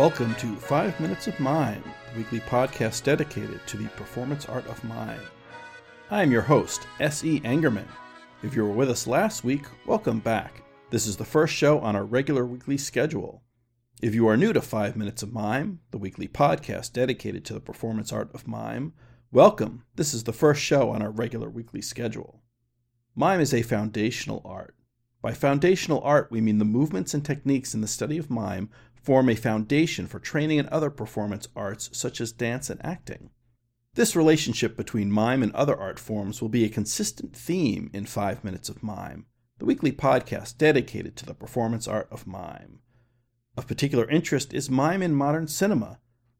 Welcome to Five Minutes of Mime, the weekly podcast dedicated to the performance art of mime. I am your host, S.E. Angerman. If you were with us last week, welcome back. This is the first show on our regular weekly schedule. If you are new to Five Minutes of Mime, the weekly podcast dedicated to the performance art of mime, welcome. This is the first show on our regular weekly schedule. Mime is a foundational art. By foundational art, we mean the movements and techniques in the study of mime form a foundation for training in other performance arts such as dance and acting. This relationship between mime and other art forms will be a consistent theme in Five Minutes of Mime, the weekly podcast dedicated to the performance art of mime. Of particular interest is mime in modern cinema.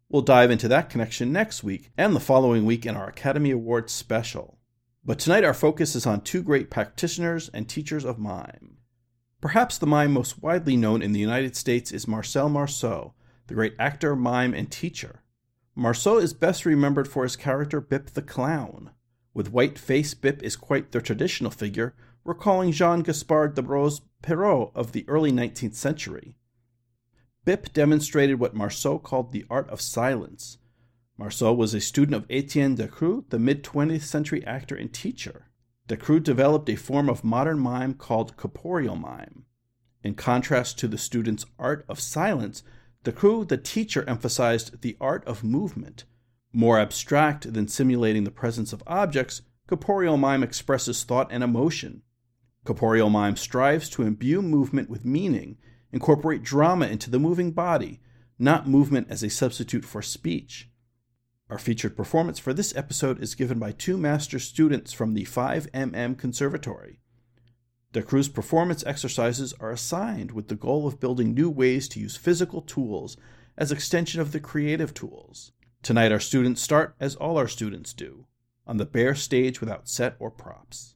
We'll dive into that connection next week and the following week in our Academy Awards special. But tonight our focus is on two great practitioners and teachers of mime. Perhaps the mime most widely known in the United States is Marcel Marceau, the great actor, mime, and teacher. Marceau is best remembered for his character Bip the Clown. With white face, Bip is quite the traditional figure, recalling Jean Gaspard de Rose Perrault of the early 19th century. Bip demonstrated what Marceau called the art of silence. Marceau was a student of Etienne Decroux, the mid 20th century actor and teacher. Decroux developed a form of modern mime called corporeal mime. In contrast to the student's art of silence, Decroux, the teacher, emphasized the art of movement. More abstract than simulating the presence of objects, corporeal mime expresses thought and emotion. Corporeal mime strives to imbue movement with meaning, incorporate drama into the moving body, not movement as a substitute for speech. Our featured performance for this episode is given by two master students from the 5MM Conservatory. Decroux's performance exercises are assigned with the goal of building new ways to use physical tools as extension of the creative tools. Tonight, our students start as all our students do, on the bare stage without set or props.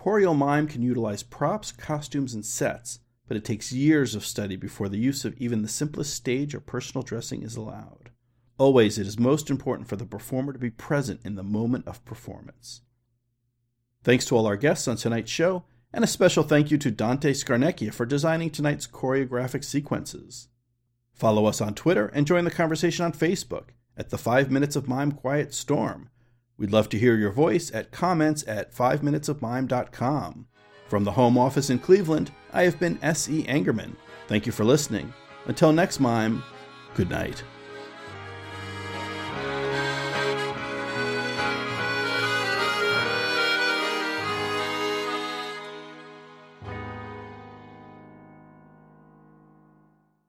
Corporeal mime can utilize props, costumes, and sets, but it takes years of study before the use of even the simplest stage or personal dressing is allowed. Always, it is most important for the performer to be present in the moment of performance. Thanks to all our guests on tonight's show, and a special thank you to Dante Scarnecchia for designing tonight's choreographic sequences. Follow us on Twitter and join the conversation on Facebook at the 5 Minutes of Mime Quiet Storm We'd love to hear your voice at comments at 5minutesofmime.com. From the home office in Cleveland, I have been S.E. Angerman. Thank you for listening. Until next mime, good night.